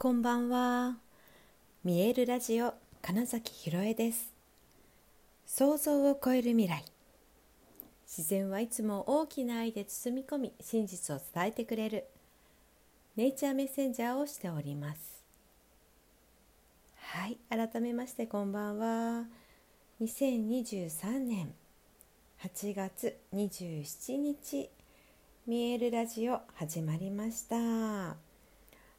こんばんは。見えるラジオ金崎ひろえです。想像を超える未来。自然はいつも大きな愛で包み込み、真実を伝えてくれるネイチャーメッセンジャーをしております。はい、改めましてこんばんは。2023年8月27日見えるラジオ始まりました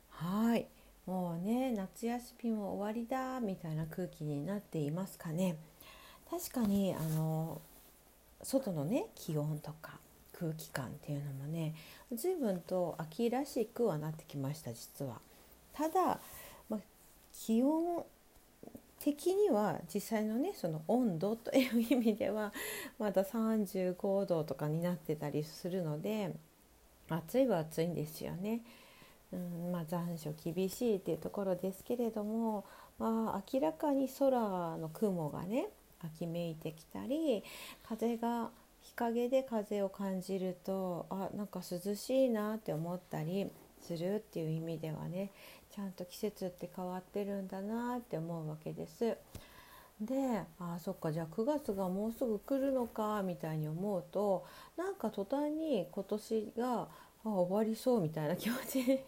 はいもうね夏休みも終わりだみたいな空気になっていますかね確かにあの外のね気温とか空気感っていうのもね随分と秋らしくはなってきました実は。ただ、ま、気温的には実際のねその温度という意味ではまだ35度とかになってたりするので暑いは暑いんですよね。うんまあ、残暑厳しいっていうところですけれども、まあ、明らかに空の雲がね秋めいてきたり風が日陰で風を感じるとあなんか涼しいなって思ったりするっていう意味ではねちゃんと季節って変わってるんだなって思うわけです。であそっかじゃあ9月がもうすぐ来るのかみたいに思うとなんか途端に今年が終わりそうみたいな気持ち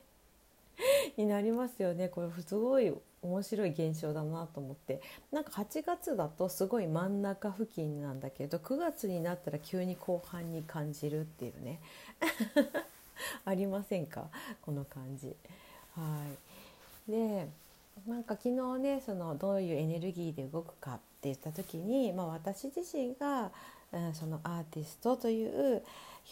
になりますよね。これすごい面白い現象だなと思って。なんか8月だとすごい真ん中付近なんだけど9月になったら急に後半に感じるっていうね。ありませんか？この感じ。はい。でなんか昨日ねそのどういうエネルギーで動くかって言った時に、まあ、私自身が、うん、そのアーティストという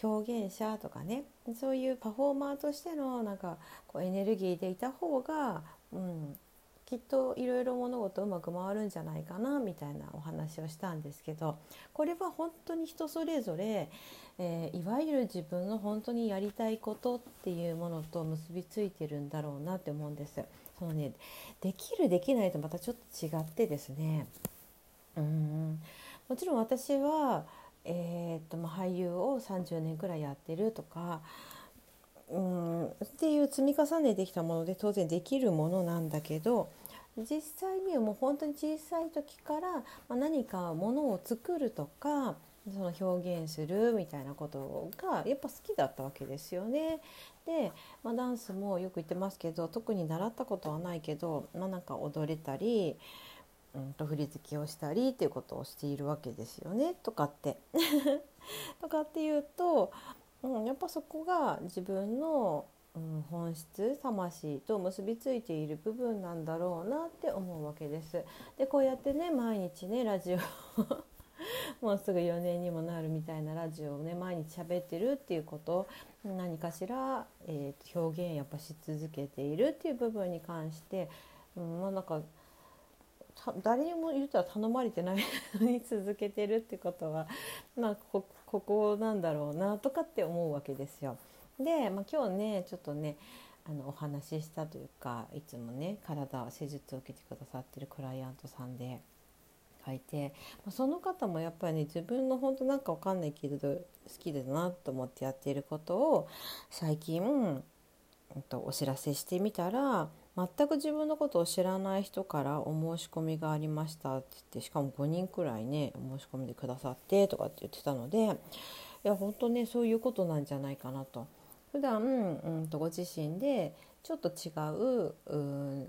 表現者とかねそういうパフォーマーとしてのなんかこうエネルギーでいた方が、うん、きっといろいろ物事うまく回るんじゃないかなみたいなお話をしたんですけどこれは本当に人それぞれ、えー、いわゆる自分の本当にやりたいことっていうものと結びついてるんだろうなって思うんです。そのねできるできないとまたちょっと違ってですね。うん。もちろん私は、えーとまあ、俳優を30年くらいやってるとかうんっていう積み重ねてきたもので当然できるものなんだけど実際にはもう本当に小さい時から、まあ、何かものを作るとかその表現するみたいなことがやっぱ好きだったわけですよね。で、まあ、ダンスもよく言ってますけど特に習ったことはないけど、まあ、なんか踊れたり、うんと振り付けをしたりっていうことをしているわけですよねとかって。とかっていうとうん、やっぱそこが自分の、うん、本質魂と結びついている部分なんだろうなって思うわけです。でこうやってね毎日ねラジオ もうすぐ4年にもなるみたいなラジオをね毎日喋ってるっていうこと何かしら、えー、表現やっぱし続けているっていう部分に関して、うん、まあなんか誰にも言ったら頼まれてないのに続けてるってことは、まあ、ここなんだろうなとかって思うわけですよ。で、まあ、今日ねちょっとねあのお話ししたというかいつもね体施術を受けてくださってるクライアントさんで書いて、まあ、その方もやっぱりね自分の本当なんかわかんないけれど好きだなと思ってやっていることを最近、えっと、お知らせしてみたら全く自分のことを知らない人からお申し込みがありましたって言ってしかも5人くらいねお申し込みでくださってとかって言ってたのでいや本当ねそういうことなんじゃないかなと。普段うんとご自身でちょっと違ううん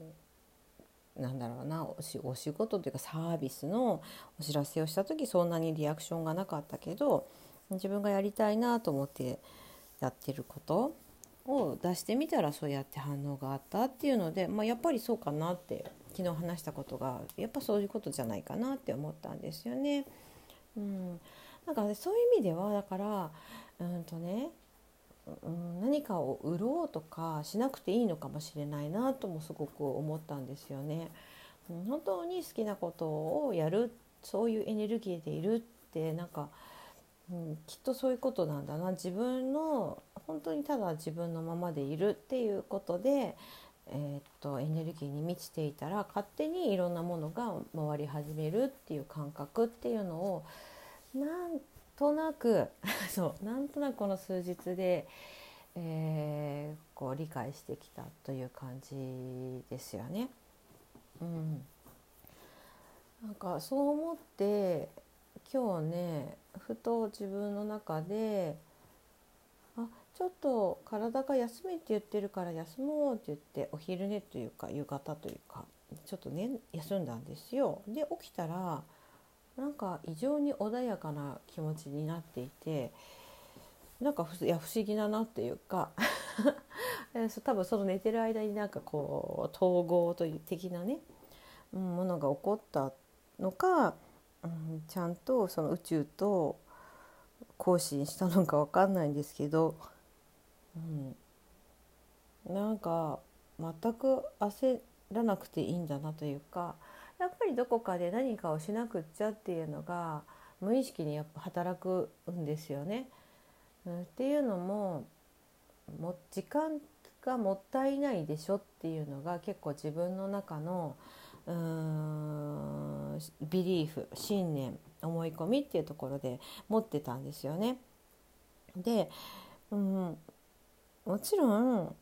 お仕事というかサービスのお知らせをした時そんなにリアクションがなかったけど自分がやりたいなと思ってやってることを出してみたらそうやって反応があったっていうので、まあ、やっぱりそうかなって昨日話したことがやっぱそういうことじゃないかなって思ったんですよね。うん、なんか、ね、そういう意味ではだからうんとね、うん、何かを売ろうとかしなくていいのかもしれないなともすごく思ったんですよね。本当に好きなことをやるそういうエネルギーでいるってなんか、うん、きっとそういうことなんだな自分の本当にただ自分のままでいるっていうことで、えー、っとエネルギーに満ちていたら勝手にいろんなものが回り始めるっていう感覚っていうのをなんとなく そうなんとなくこの数日でえー、こう理解してきたという感じですよね。うん、なんかそう思って今日ねふと自分の中であちょっと体が休みって言ってるから休もうって言ってお昼寝というか夕方というかちょっとね休んだんですよ。で起きたらなんか異常に穏やかな気持ちになっていてなんかいや不思議だなっていうか 多分その寝てる間になんかこう統合という的なね、うん、ものが起こったのか、うん、ちゃんとその宇宙と交信したのか分かんないんですけど、うん、なんか全く焦らなくていいんだなというかやっぱりどこかで何かをしなくっちゃっていうのが無意識にやっぱ働くんですよね。うん、っていうのもも時間がもったいないでしょっていうのが結構自分の中のうーんビリーフ信念思い込みっていうところで持ってたんですよね。で、うん、もちろん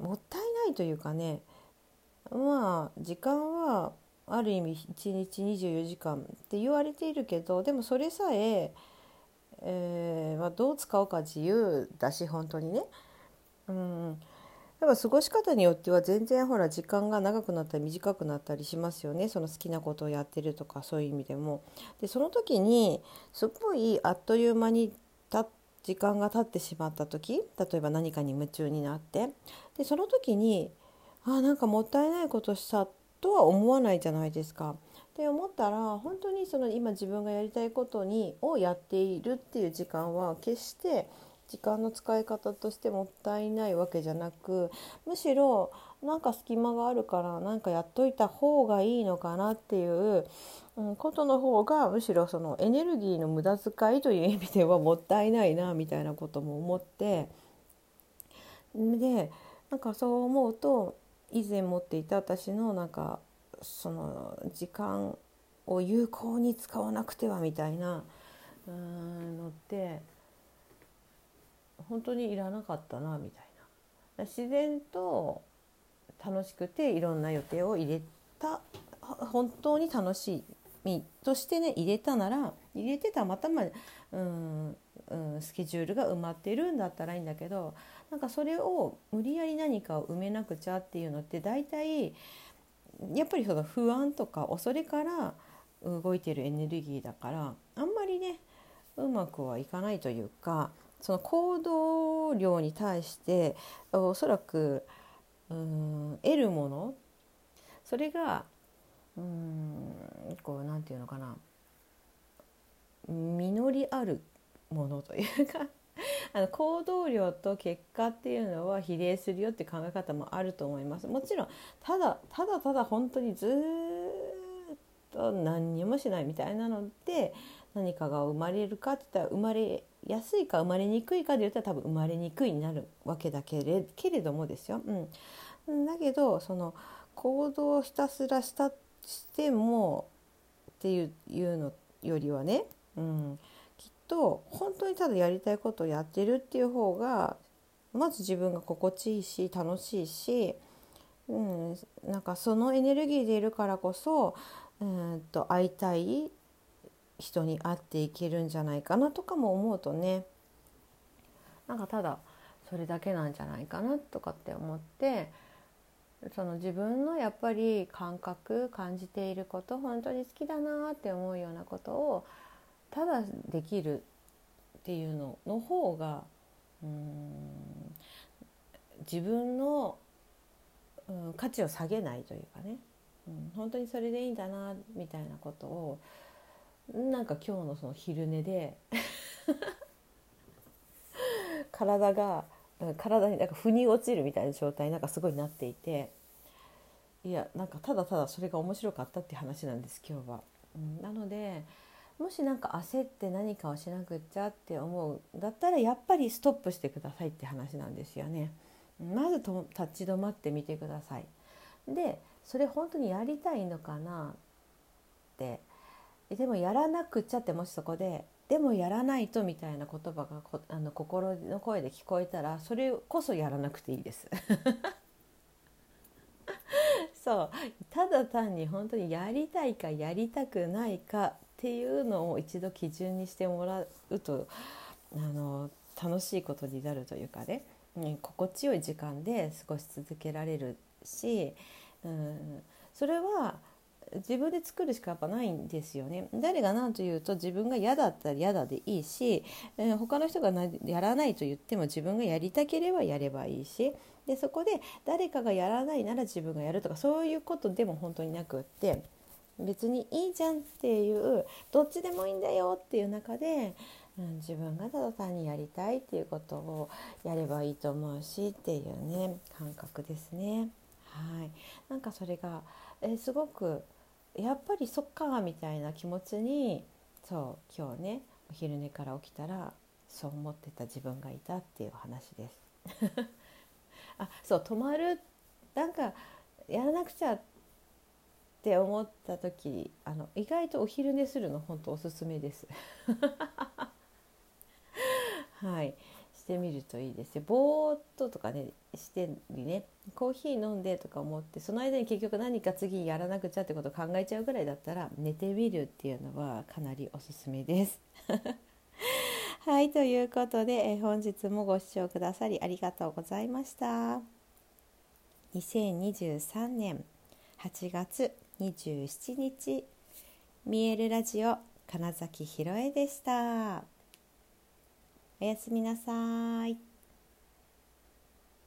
もったいないというかねまあ時間はある意味1日24時間って言われているけどでもそれさええーまあ、どう使うか自由だし本当にね。うんやっぱ過ごし方によっては全然ほら時間が長くなったり短くなったりしますよねその好きなことをやってるとかそういう意味でも。でその時にすごいあっという間にた時間が経ってしまった時例えば何かに夢中になってでその時にあなんかもったいないことしたとは思わないじゃないですか。って思ったら本当にその今自分がやりたいことにをやっているっていう時間は決して時間の使い方としてもったいないわけじゃなくむしろなんか隙間があるからなんかやっといた方がいいのかなっていう、ことの方がむしろそのエネルギーの無駄遣いという意味ではもったいないなみたいなことも思ってでなんかそう思うと以前持っていた私のなんかその時間を有効に使わなくてはみたいなのって本当にいらなかったなみたいな。自然と楽しくていろんな予定を入れた本当に楽しみとしてね入れたなら入れてたまたまうん、うん、スケジュールが埋まってるんだったらいいんだけどなんかそれを無理やり何かを埋めなくちゃっていうのって大体やっぱりその不安とか恐れから動いてるエネルギーだからあんまりねうまくはいかないというかその行動量に対しておそらくうん得るものそれがうんこうなんていうのかな実りあるものというかあの行動量と結果っていうのは比例するよって考え方もあると思います。もちろんただただただ本当にずっと何にもしないみたいなので何かが生まれるかって言ったら生まれやすいか生まれにくいかで言ったら多分生まれにくいになるわけだけれけれどもですよ。うん、だけどその行動をひたすらしたしてもっていういうのよりはね、うん、と本当にただやりたいことをやってるっていう方がまず自分が心地いいし楽しいし、うん、なんかそのエネルギーでいるからこそうんと会いたい人に会っていけるんじゃないかなとかも思うとね。なんかただそれだけなんじゃないかなとかって思ってその自分のやっぱり感覚感じていること本当に好きだなって思うようなことをただできるっていうのの方がうん自分の、うん、価値を下げないというかね、うん、本当にそれでいいんだなみたいなことをなんか今日のその昼寝で 体が体になんか腑に落ちるみたいな状態なんかすごいなっていていやなんかただただそれが面白かったっていう話なんです今日は。うん、なのでもし何か焦って何かをしなくっちゃって思うだったらやっぱりストップしてくださいって話なんですよね。まずと立ち止まってみてください。でそれ本当にやりたいのかなってでもやらなくっちゃってもしそこででもやらないとみたいな言葉がこあの心の声で聞こえたらそれこそやらなくていいです。そうただ単に本当にやりたいかやりたくないかっていうのを一度基準にしてもらうとあの楽しいことになるというかね、うん心地よい時間で過ごし続けられるし、うん、それは自分で作るしかやっぱないんですよね。誰が何と言うと自分が嫌だったら嫌だでいいし、えー、他の人がやらないと言っても自分がやりたければやればいいしでそこで誰かがやらないなら自分がやるとかそういうことでも本当になくって別にいいじゃんっていうどっちでもいいんだよっていう中で、うん、自分がただ単にやりたいっていうことをやればいいと思うしっていうね感覚ですね。はい、なんかそれが、えすごくやっぱりそっかみたいな気持ちにそう今日ねお昼寝から起きたらそう思ってた自分がいたっていう話です。あそう止まるなんかやらなくちゃって思った時あの意外とお昼寝するの本当おすすめです。はいしてみるといいですよ。ぼーっととかねしてねコーヒー飲んでとか思ってその間に結局何か次やらなくちゃってことを考えちゃうぐらいだったら寝てみるっていうのはかなりおすすめです。はいということで、え本日もご視聴くださりありがとうございました。2023年8月27日見えるラジオ金崎ひろえでした。おやすみなさい。